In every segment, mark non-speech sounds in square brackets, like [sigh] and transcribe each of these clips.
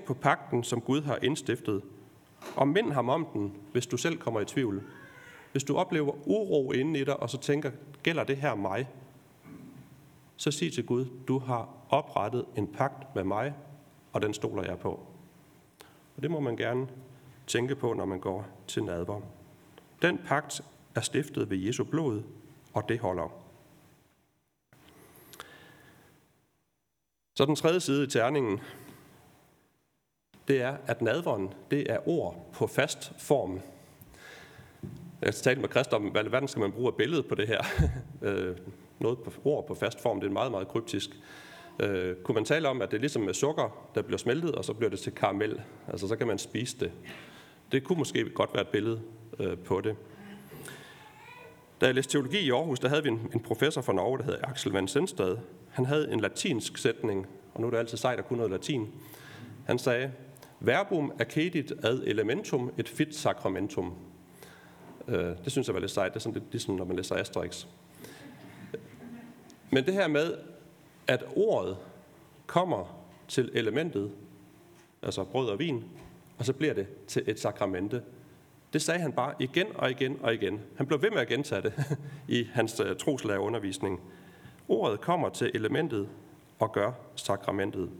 på pakten, som Gud har indstiftet, og mind ham om den, hvis du selv kommer i tvivl. Hvis du oplever uro inde i dig, og så tænker, gælder det her mig? Så sig til Gud, du har oprettet en pagt med mig, og den stoler jeg på. Og det må man gerne tænke på, når man går til nadver. Den pagt er stiftet ved Jesu blod, og det holder. Så den tredje side i terningen, det er, at nadveren, det er ord på fast form. Jeg talte med Christ om, hvad verden skal man bruge af billede på det her. [laughs] Øh, noget på ord på fast form, det er meget, meget kryptisk. Øh, kunne man tale om, at det er ligesom med sukker, der bliver smeltet, og så bliver det til karamel. Altså, så kan man spise det. Det kunne måske godt være et billede øh, på det. Da jeg læste teologi i Aarhus, der havde vi en, en professor fra Norge, der hed Axel Van Sindstad. Han havde en latinsk sætning, og nu er det altid sejt at kunne noget latin. Han sagde, verbum accedit ad elementum et fit sacramentum. Øh, det synes jeg var lidt sejt. Det er sådan lidt ligesom, når man læser Asterix. Men det her med, at ordet kommer til elementet, altså brød og vin, og så bliver det til et sakramente. Det sagde han bare igen og igen og igen. Han blev ved med at gentage det [laughs] i hans øh, troslæreundervisning. troslærerundervisning. Ordet kommer til elementet og gør sakramentet.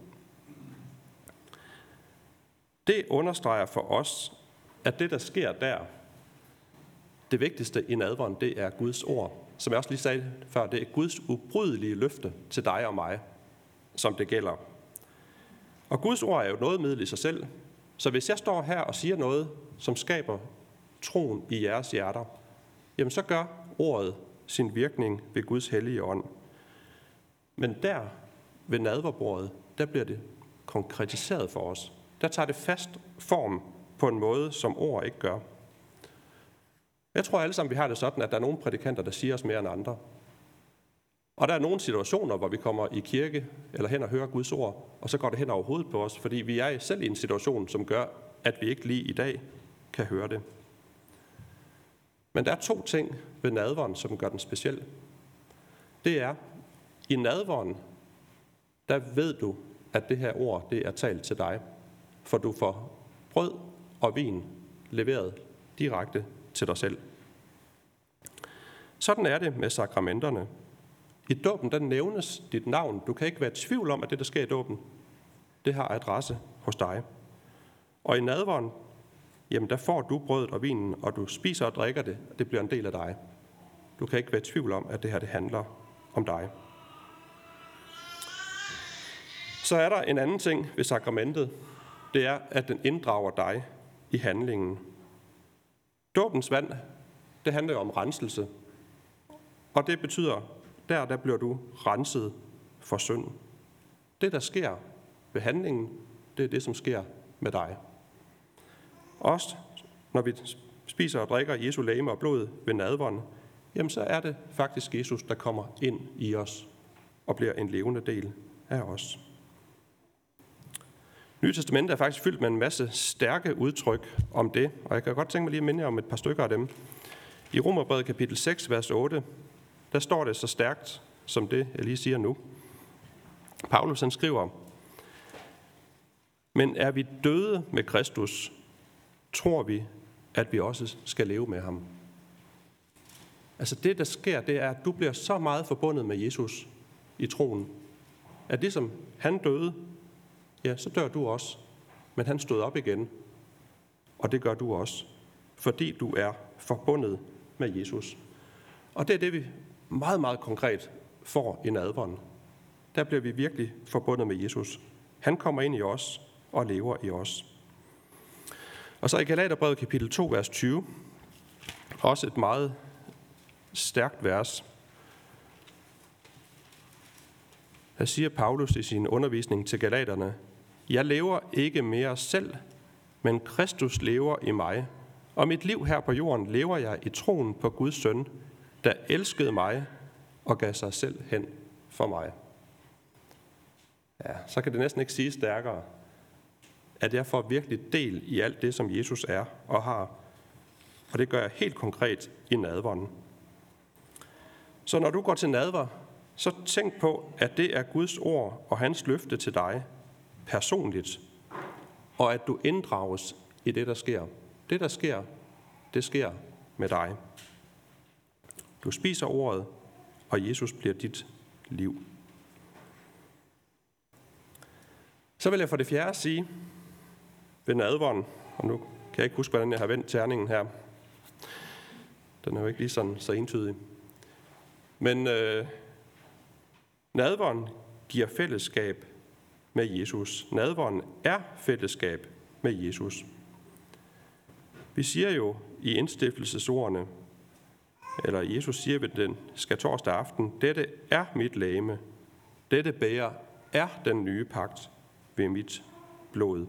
Det understreger for os, at det, der sker der, det vigtigste i nadveren, det er Guds ord. Som jeg også lige sagde før, det er Guds ubrydelige løfte til dig og mig, som det gælder. Og Guds ord er jo noget middel i sig selv. Så hvis jeg står her og siger noget, som skaber troen i jeres hjerter, jamen så gør ordet sin virkning ved Guds hellige ånd. Men der ved nadverbordet, der bliver det konkretiseret for os. Der tager det fast form på en måde, som ord ikke gør. Jeg tror alle sammen, vi har det sådan, at der er nogle prædikanter, der siger os mere end andre. Og der er nogle situationer, hvor vi kommer i kirke eller hen og hører Guds ord, og så går det hen over hovedet på os, fordi vi er selv i en situation, som gør, at vi ikke lige i dag kan høre det. Men der er to ting ved nadveren, som gør den speciel. Det er, i nadveren, der ved du, at det her ord, det er talt til dig. For du får brød og vin leveret direkte til dig selv. Sådan er det med sakramenterne. I dåben, der nævnes dit navn. Du kan ikke være i tvivl om, at det, der sker i dåben, det har adresse hos dig. Og i nadveren, jamen der får du brødet og vinen, og du spiser og drikker det, og det bliver en del af dig. Du kan ikke være i tvivl om, at det her det handler om dig. Så er der en anden ting ved sakramentet. Det er, at den inddrager dig i handlingen. Dåbens vand, det handler jo om renselse. Og det betyder, der, der bliver du renset for synd. Det, der sker ved handlingen, det er det, som sker med dig. Også når vi spiser og drikker Jesu læme og blod ved nadvånd, jamen så er det faktisk Jesus, der kommer ind i os og bliver en levende del af os. Nye Testamente er faktisk fyldt med en masse stærke udtryk om det, og jeg kan godt tænke mig lige at minde jer om et par stykker af dem. I Romerbrevet kapitel 6, vers 8, der står det så stærkt, som det, jeg lige siger nu. Paulus han skriver, Men er vi døde med Kristus, tror vi, at vi også skal leve med ham. Altså det, der sker, det er, at du bliver så meget forbundet med Jesus i troen, at det som han døde, ja, så dør du også. Men han stod op igen, og det gør du også, fordi du er forbundet med Jesus. Og det er det, vi meget, meget konkret får i nadveren. Der bliver vi virkelig forbundet med Jesus. Han kommer ind i os og lever i os. Og så i Galaterbrevet kapitel 2, vers 20, også et meget stærkt vers. Der siger Paulus i sin undervisning til galaterne, jeg lever ikke mere selv, men Kristus lever i mig. Og mit liv her på jorden lever jeg i troen på Guds søn, der elskede mig og gav sig selv hen for mig. Ja, så kan det næsten ikke sige stærkere, at jeg får virkelig del i alt det, som Jesus er og har. Og det gør jeg helt konkret i nadveren. Så når du går til nadver, så tænk på, at det er Guds ord og hans løfte til dig personligt. og at du inddrages i det, der sker. Det, der sker, det sker med dig. Du spiser ordet, og Jesus bliver dit liv. Så vil jeg for det fjerde sige, ved nadvånden, og nu kan jeg ikke huske, hvordan jeg har vendt terningen her. Den er jo ikke lige sådan så entydig. Men øh, nadvånden giver fællesskab med Jesus. Nadvånden er fællesskab med Jesus. Vi siger jo i indstiftelsesordene, eller Jesus siger ved den skal torsdag aften, dette er mit læme, dette bærer er den nye pagt ved mit blod.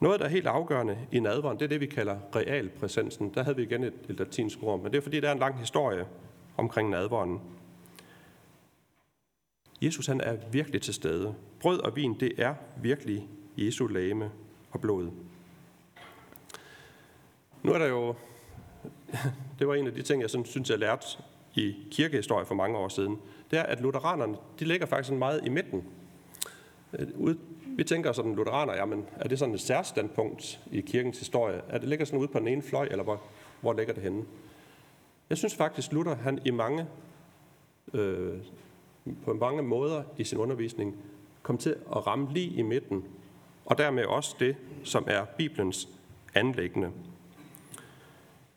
Noget, der er helt afgørende i nadveren, det er det, vi kalder realpræsensen. Der havde vi igen et, et latinsk ord, men det er fordi, der er en lang historie omkring nadveren. Jesus han er virkelig til stede. Brød og vin, det er virkelig Jesu lame og blod. Nu er der jo, [laughs] det var en af de ting, jeg sådan, synes, jeg lærte i kirkehistorie for mange år siden, det er, at lutheranerne, de ligger faktisk meget i midten. Øh, vi tænker sådan, lutheraner, jamen, er det sådan et særstandpunkt i kirkens historie? Er det ligger sådan ude på den ene fløj, eller hvor, hvor ligger det henne? Jeg synes faktisk, Luther, han i mange, øh, på mange måder i sin undervisning, kom til at ramme lige i midten, og dermed også det, som er Bibelens anlæggende.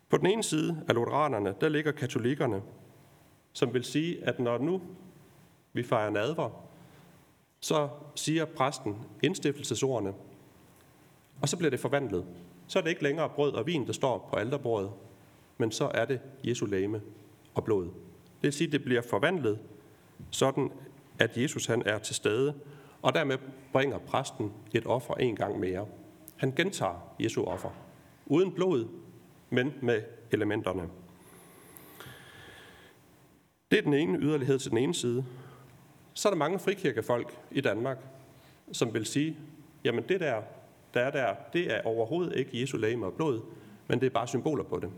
På den ene side af lutheranerne, der ligger katolikkerne, som vil sige, at når nu vi fejrer nadver, så siger præsten indstiftelsesordene, og så bliver det forvandlet. Så er det ikke længere brød og vin, der står på alterbordet, men så er det Jesu lame og blod. Det vil sige, at det bliver forvandlet, sådan at Jesus han er til stede, og dermed bringer præsten et offer en gang mere. Han gentager Jesu offer. Uden blod, men med elementerne. Det er den ene yderlighed til den ene side. Så er der mange frikirkefolk i Danmark, som vil sige, jamen det der, der er der, det er overhovedet ikke Jesu læge og blod, men det er bare symboler på det.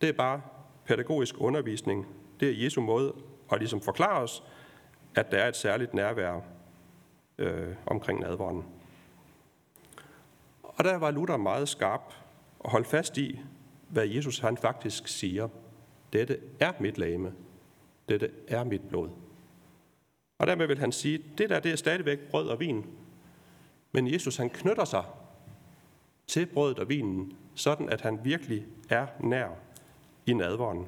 Det er bare pædagogisk undervisning. Det er Jesu måde og ligesom forklare os, at der er et særligt nærvær øh, omkring nadvånden. Og der var Luther meget skarp og holdt fast i, hvad Jesus han faktisk siger. Dette er mit lame. Dette er mit blod. Og dermed vil han sige, det der det er stadigvæk brød og vin. Men Jesus han knytter sig til brødet og vinen, sådan at han virkelig er nær i nadvånden.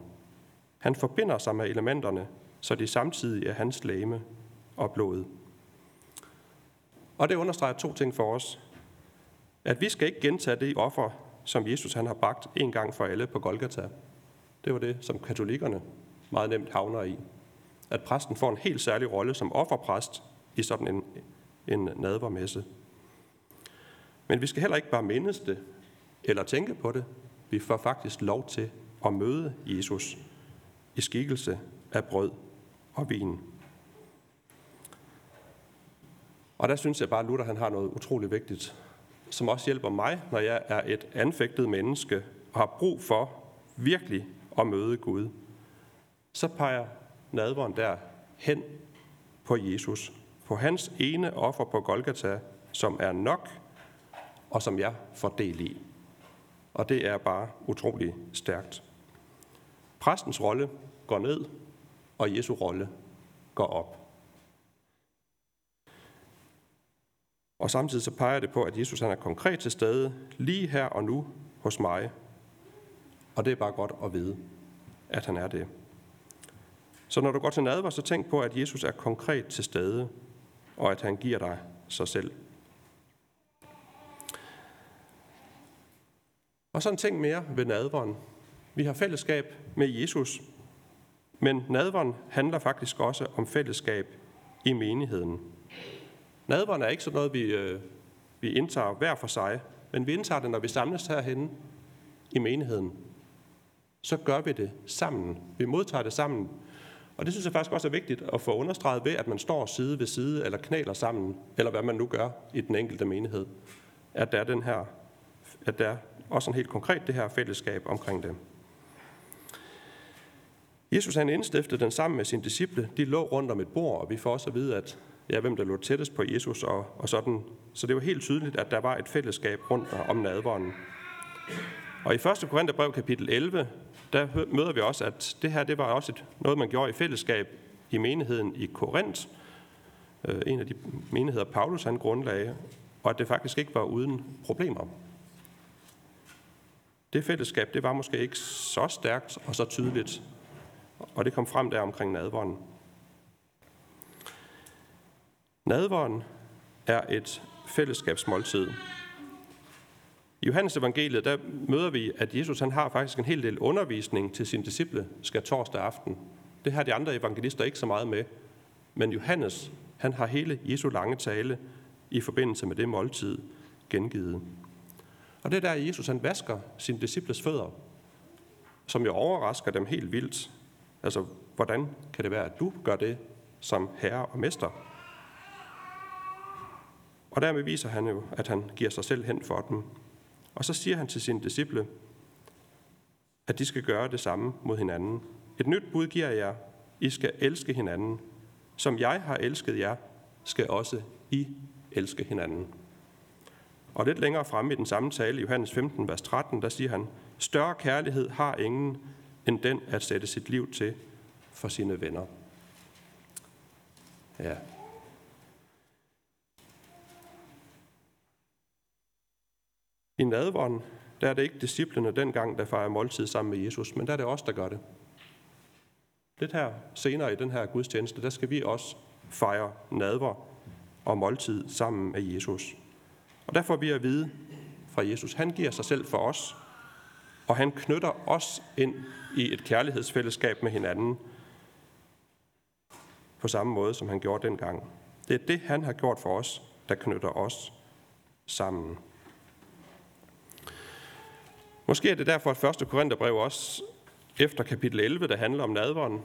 Han forbinder sig med elementerne, så det samtidig er hans lame og blod. Og det understreger to ting for os. At vi skal ikke gentage det offer, som Jesus han har bagt en gang for alle på Golgata. Det var det, som katolikkerne meget nemt havner i at præsten får en helt særlig rolle som offerpræst i sådan en, en nadvermesse. Men vi skal heller ikke bare mindes det eller tænke på det. Vi får faktisk lov til at møde Jesus i skikkelse af brød og vin. Og der synes jeg bare, at Luther han har noget utroligt vigtigt, som også hjælper mig, når jeg er et anfægtet menneske og har brug for virkelig at møde Gud. Så peger nadveren der hen på Jesus, på hans ene offer på Golgata, som er nok, og som jeg får del i. Og det er bare utrolig stærkt. Præstens rolle går ned, og Jesu rolle går op. Og samtidig så peger det på, at Jesus han er konkret til stede lige her og nu hos mig. Og det er bare godt at vide, at han er det. Så når du går til nadver, så tænk på, at Jesus er konkret til stede, og at han giver dig sig selv. Og så en ting mere ved nadveren. Vi har fællesskab med Jesus, men nadveren handler faktisk også om fællesskab i menigheden. Nadveren er ikke sådan noget, vi, øh, vi indtager hver for sig, men vi indtager det, når vi samles herhenne i menigheden. Så gør vi det sammen. Vi modtager det sammen og det synes jeg faktisk også er vigtigt at få understreget ved, at man står side ved side eller knæler sammen, eller hvad man nu gør i den enkelte menighed. At der er, den her, at der er også en helt konkret det her fællesskab omkring det. Jesus han indstiftede den sammen med sine disciple. De lå rundt om et bord, og vi får også at vide, at ja, hvem der lå tættest på Jesus og, og sådan. Så det var helt tydeligt, at der var et fællesskab rundt om nadvånden. Og i 1. Korintherbrev kapitel 11, der møder vi også, at det her det var også et, noget, man gjorde i fællesskab i menigheden i Korinth. Øh, en af de menigheder, Paulus han grundlagde, og at det faktisk ikke var uden problemer. Det fællesskab, det var måske ikke så stærkt og så tydeligt, og det kom frem der omkring nadvånden. Nadvånden er et fællesskabsmåltid. I Johannes evangeliet, der møder vi, at Jesus han har faktisk en hel del undervisning til sine disciple skal torsdag aften. Det har de andre evangelister ikke så meget med. Men Johannes, han har hele Jesu lange tale i forbindelse med det måltid gengivet. Og det er der, Jesus han vasker sine disciples fødder, som jo overrasker dem helt vildt. Altså, hvordan kan det være, at du gør det som herre og mester? Og dermed viser han jo, at han giver sig selv hen for dem. Og så siger han til sine disciple, at de skal gøre det samme mod hinanden. Et nyt bud giver jeg. I skal elske hinanden. Som jeg har elsket jer, skal også I elske hinanden. Og lidt længere fremme i den samme tale, i Johannes 15, vers 13, der siger han, større kærlighed har ingen, end den at sætte sit liv til for sine venner. Ja. I nadvånd, der er det ikke disciplene dengang, der fejrer måltid sammen med Jesus, men der er det os, der gør det. Lidt her senere i den her gudstjeneste, der skal vi også fejre nadver og måltid sammen med Jesus. Og der får vi at vide fra Jesus, han giver sig selv for os, og han knytter os ind i et kærlighedsfællesskab med hinanden, på samme måde, som han gjorde dengang. Det er det, han har gjort for os, der knytter os sammen. Måske er det derfor, at 1. Korintherbrev også efter kapitel 11, der handler om nadveren,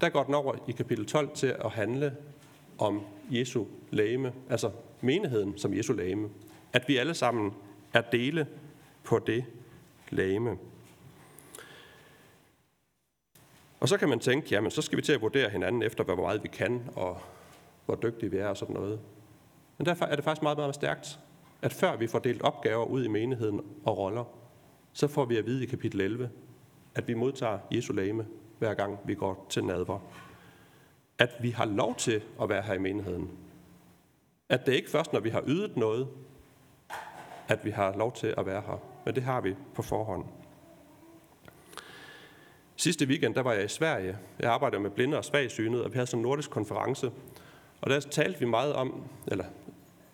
der går den over i kapitel 12 til at handle om Jesu lægeme, altså menigheden som Jesu lægeme. At vi alle sammen er dele på det lame. Og så kan man tænke, jamen så skal vi til at vurdere hinanden efter, hvor meget vi kan, og hvor dygtige vi er og sådan noget. Men derfor er det faktisk meget, meget stærkt, at før vi får delt opgaver ud i menigheden og roller, så får vi at vide i kapitel 11, at vi modtager Jesu lame, hver gang vi går til nadver. At vi har lov til at være her i menigheden. At det ikke først, når vi har ydet noget, at vi har lov til at være her. Men det har vi på forhånd. Sidste weekend, der var jeg i Sverige. Jeg arbejder med blinde og svagsynede, og vi havde sådan en nordisk konference. Og der talte vi meget om, eller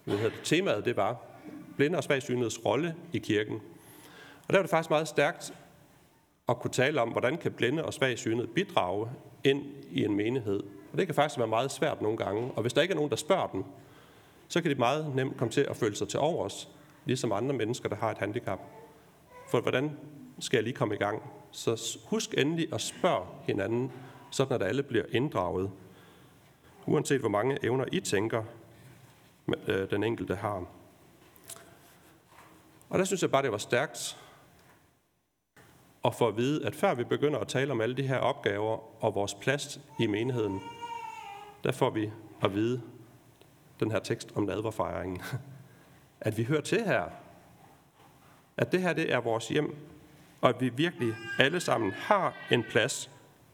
hvad hedder det, temaet det var, blinde og svagsynedes rolle i kirken. Og der var det faktisk meget stærkt at kunne tale om, hvordan kan blinde og svagsynede bidrage ind i en menighed. Og det kan faktisk være meget svært nogle gange. Og hvis der ikke er nogen, der spørger dem, så kan det meget nemt komme til at føle sig til overs, ligesom andre mennesker, der har et handicap. For hvordan skal jeg lige komme i gang? Så husk endelig at spørge hinanden, sådan at alle bliver inddraget. Uanset hvor mange evner I tænker, øh, den enkelte har. Og der synes jeg bare, det var stærkt at få at vide, at før vi begynder at tale om alle de her opgaver og vores plads i menigheden, der får vi at vide den her tekst om nadverfejringen. [laughs] At vi hører til her. At det her det er vores hjem, og at vi virkelig alle sammen har en plads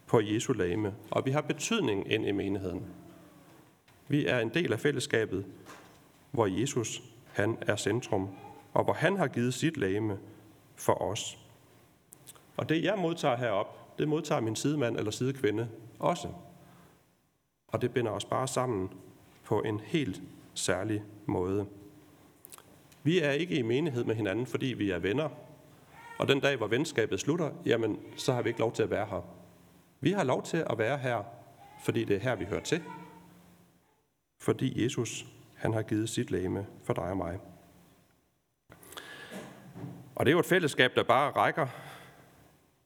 på Jesu lame, og vi har betydning ind i menigheden. Vi er en del af fællesskabet, hvor Jesus han er centrum, og hvor han har givet sit lame for os. Og det, jeg modtager herop, det modtager min sidemand eller sidekvinde også. Og det binder os bare sammen på en helt særlig måde. Vi er ikke i menighed med hinanden, fordi vi er venner. Og den dag, hvor venskabet slutter, jamen, så har vi ikke lov til at være her. Vi har lov til at være her, fordi det er her, vi hører til. Fordi Jesus, han har givet sit læme for dig og mig. Og det er jo et fællesskab, der bare rækker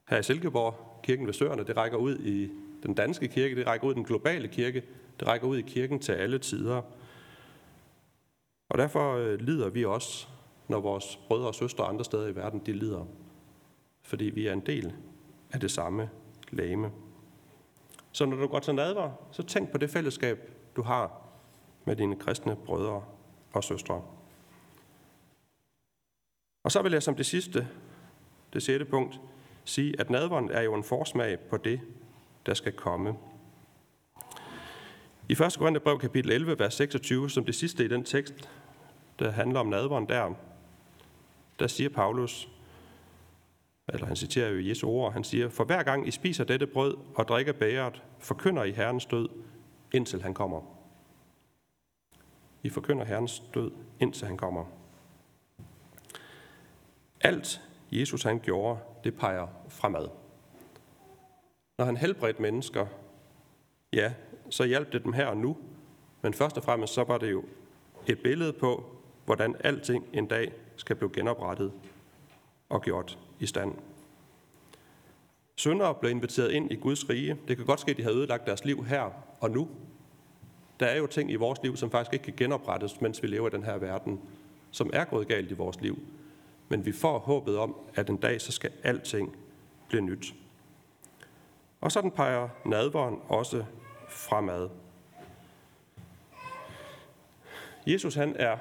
her i Silkeborg, kirken ved Søerne, det rækker ud i den danske kirke, det rækker ud i den globale kirke, det rækker ud i kirken til alle tider. Og derfor øh, lider vi også, når vores brødre og søstre andre steder i verden, de lider. Fordi vi er en del af det samme lame. Så når du går til nadver, så tænk på det fællesskab, du har med dine kristne brødre og søstre. Og så vil jeg som det sidste, det sjette punkt, sige, at nadveren er jo en forsmag på det, der skal komme. I 1. Korintherbrev kapitel 11, vers 26, som det sidste i den tekst, der handler om nadveren der, der siger Paulus, eller han citerer jo Jesu ord, han siger, for hver gang I spiser dette brød og drikker bæret, forkynder I Herrens død, indtil han kommer. I forkynder Herrens død, indtil han kommer. Alt Jesus han gjorde, det peger fremad. Når han helbredte mennesker, ja, så hjalp det dem her og nu, men først og fremmest så var det jo et billede på, hvordan alting en dag skal blive genoprettet og gjort i stand. Søndere blev inviteret ind i Guds rige. Det kan godt ske, at de har ødelagt deres liv her og nu. Der er jo ting i vores liv, som faktisk ikke kan genoprettes, mens vi lever i den her verden, som er gået galt i vores liv. Men vi får håbet om, at en dag så skal alting blive nyt. Og sådan peger nadveren også fremad. Jesus han er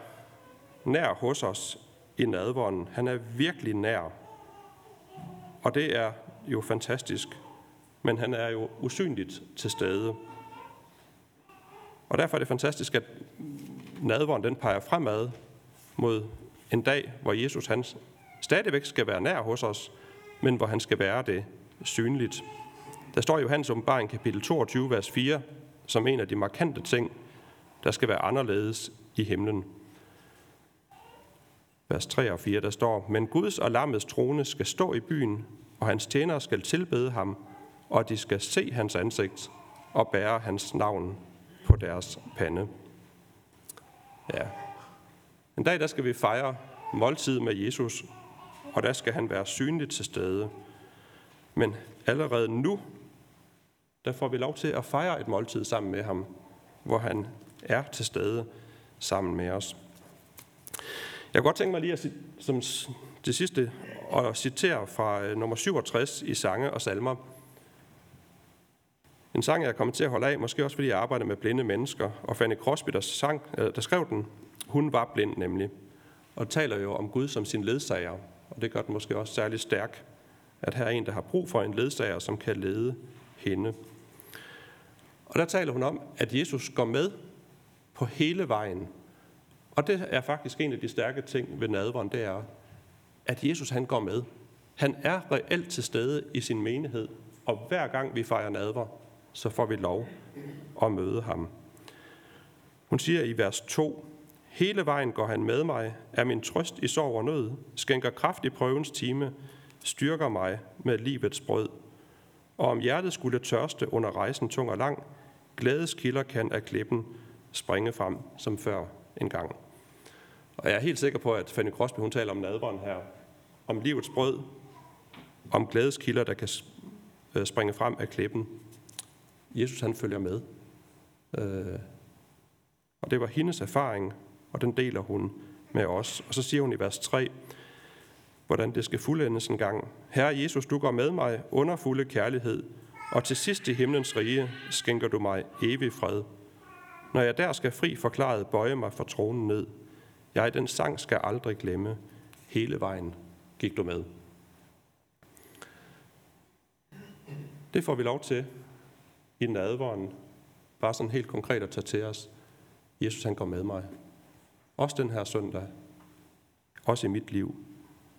nær hos os i nadvånden. Han er virkelig nær. Og det er jo fantastisk. Men han er jo usynligt til stede. Og derfor er det fantastisk, at nadvånden den peger fremad mod en dag, hvor Jesus han stadigvæk skal være nær hos os, men hvor han skal være det synligt. Der står i Johannes åbenbaring kapitel 22, vers 4, som en af de markante ting, der skal være anderledes i himlen. Vers 3 og 4, der står, Men Guds og lammets trone skal stå i byen, og hans tjenere skal tilbede ham, og de skal se hans ansigt og bære hans navn på deres pande. Ja. En dag, der skal vi fejre måltid med Jesus, og der skal han være synligt til stede. Men allerede nu, der får vi lov til at fejre et måltid sammen med ham, hvor han er til stede sammen med os. Jeg kunne godt tænke mig lige at, som det sidste at citere fra øh, nummer 67 i Sange og Salmer. En sang, jeg er kommet til at holde af, måske også fordi jeg arbejder med blinde mennesker. Og Fanny Crosby, der, sang, øh, der skrev den, hun var blind nemlig. Og taler jo om Gud som sin ledsager. Og det gør den måske også særlig stærk, at her er en, der har brug for en ledsager, som kan lede hende. Og der taler hun om, at Jesus går med på hele vejen. Og det er faktisk en af de stærke ting ved nadveren, det er, at Jesus han går med. Han er reelt til stede i sin menighed, og hver gang vi fejrer nadver, så får vi lov at møde ham. Hun siger i vers 2, Hele vejen går han med mig, er min trøst i sorg og nød, skænker kraft i prøvens time, styrker mig med livets brød. Og om hjertet skulle tørste under rejsen tung og lang, glædeskilder kan af klippen springe frem som før en gang. Og jeg er helt sikker på, at Fanny Crosby hun taler om nadveren her, om livets brød, om glædeskilder, der kan øh, springe frem af klippen. Jesus han følger med. Øh, og det var hendes erfaring, og den deler hun med os. Og så siger hun i vers 3, hvordan det skal fuldendes en gang. Herre Jesus, du går med mig under fulde kærlighed, og til sidst i himlens rige skænker du mig evig fred. Når jeg der skal fri forklaret bøje mig for tronen ned, jeg den sang skal aldrig glemme, hele vejen gik du med. Det får vi lov til i nadvåren, bare sådan helt konkret at tage til os. Jesus han går med mig. Også den her søndag. Også i mit liv.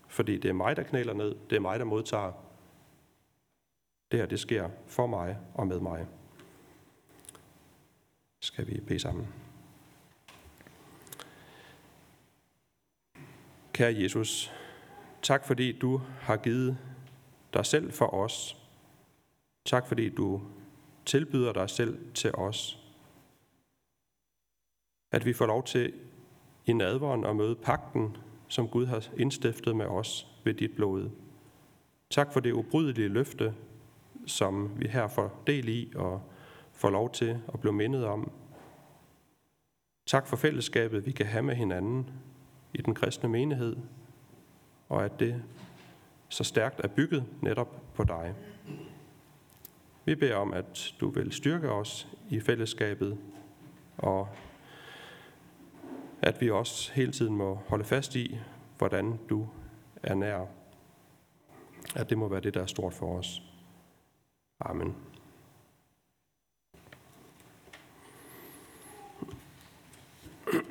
Fordi det er mig, der knæler ned. Det er mig, der modtager. Det her, det sker for mig og med mig. Skal vi bede sammen. Kære Jesus, tak fordi du har givet dig selv for os. Tak fordi du tilbyder dig selv til os. At vi får lov til i nadveren at møde pakten, som Gud har indstiftet med os ved dit blod. Tak for det ubrydelige løfte, som vi her får del i og får lov til at blive mindet om. Tak for fællesskabet, vi kan have med hinanden i den kristne menighed, og at det så stærkt er bygget netop på dig. Vi beder om, at du vil styrke os i fællesskabet og at vi også hele tiden må holde fast i, hvordan du er nær. At det må være det, der er stort for os. Amen.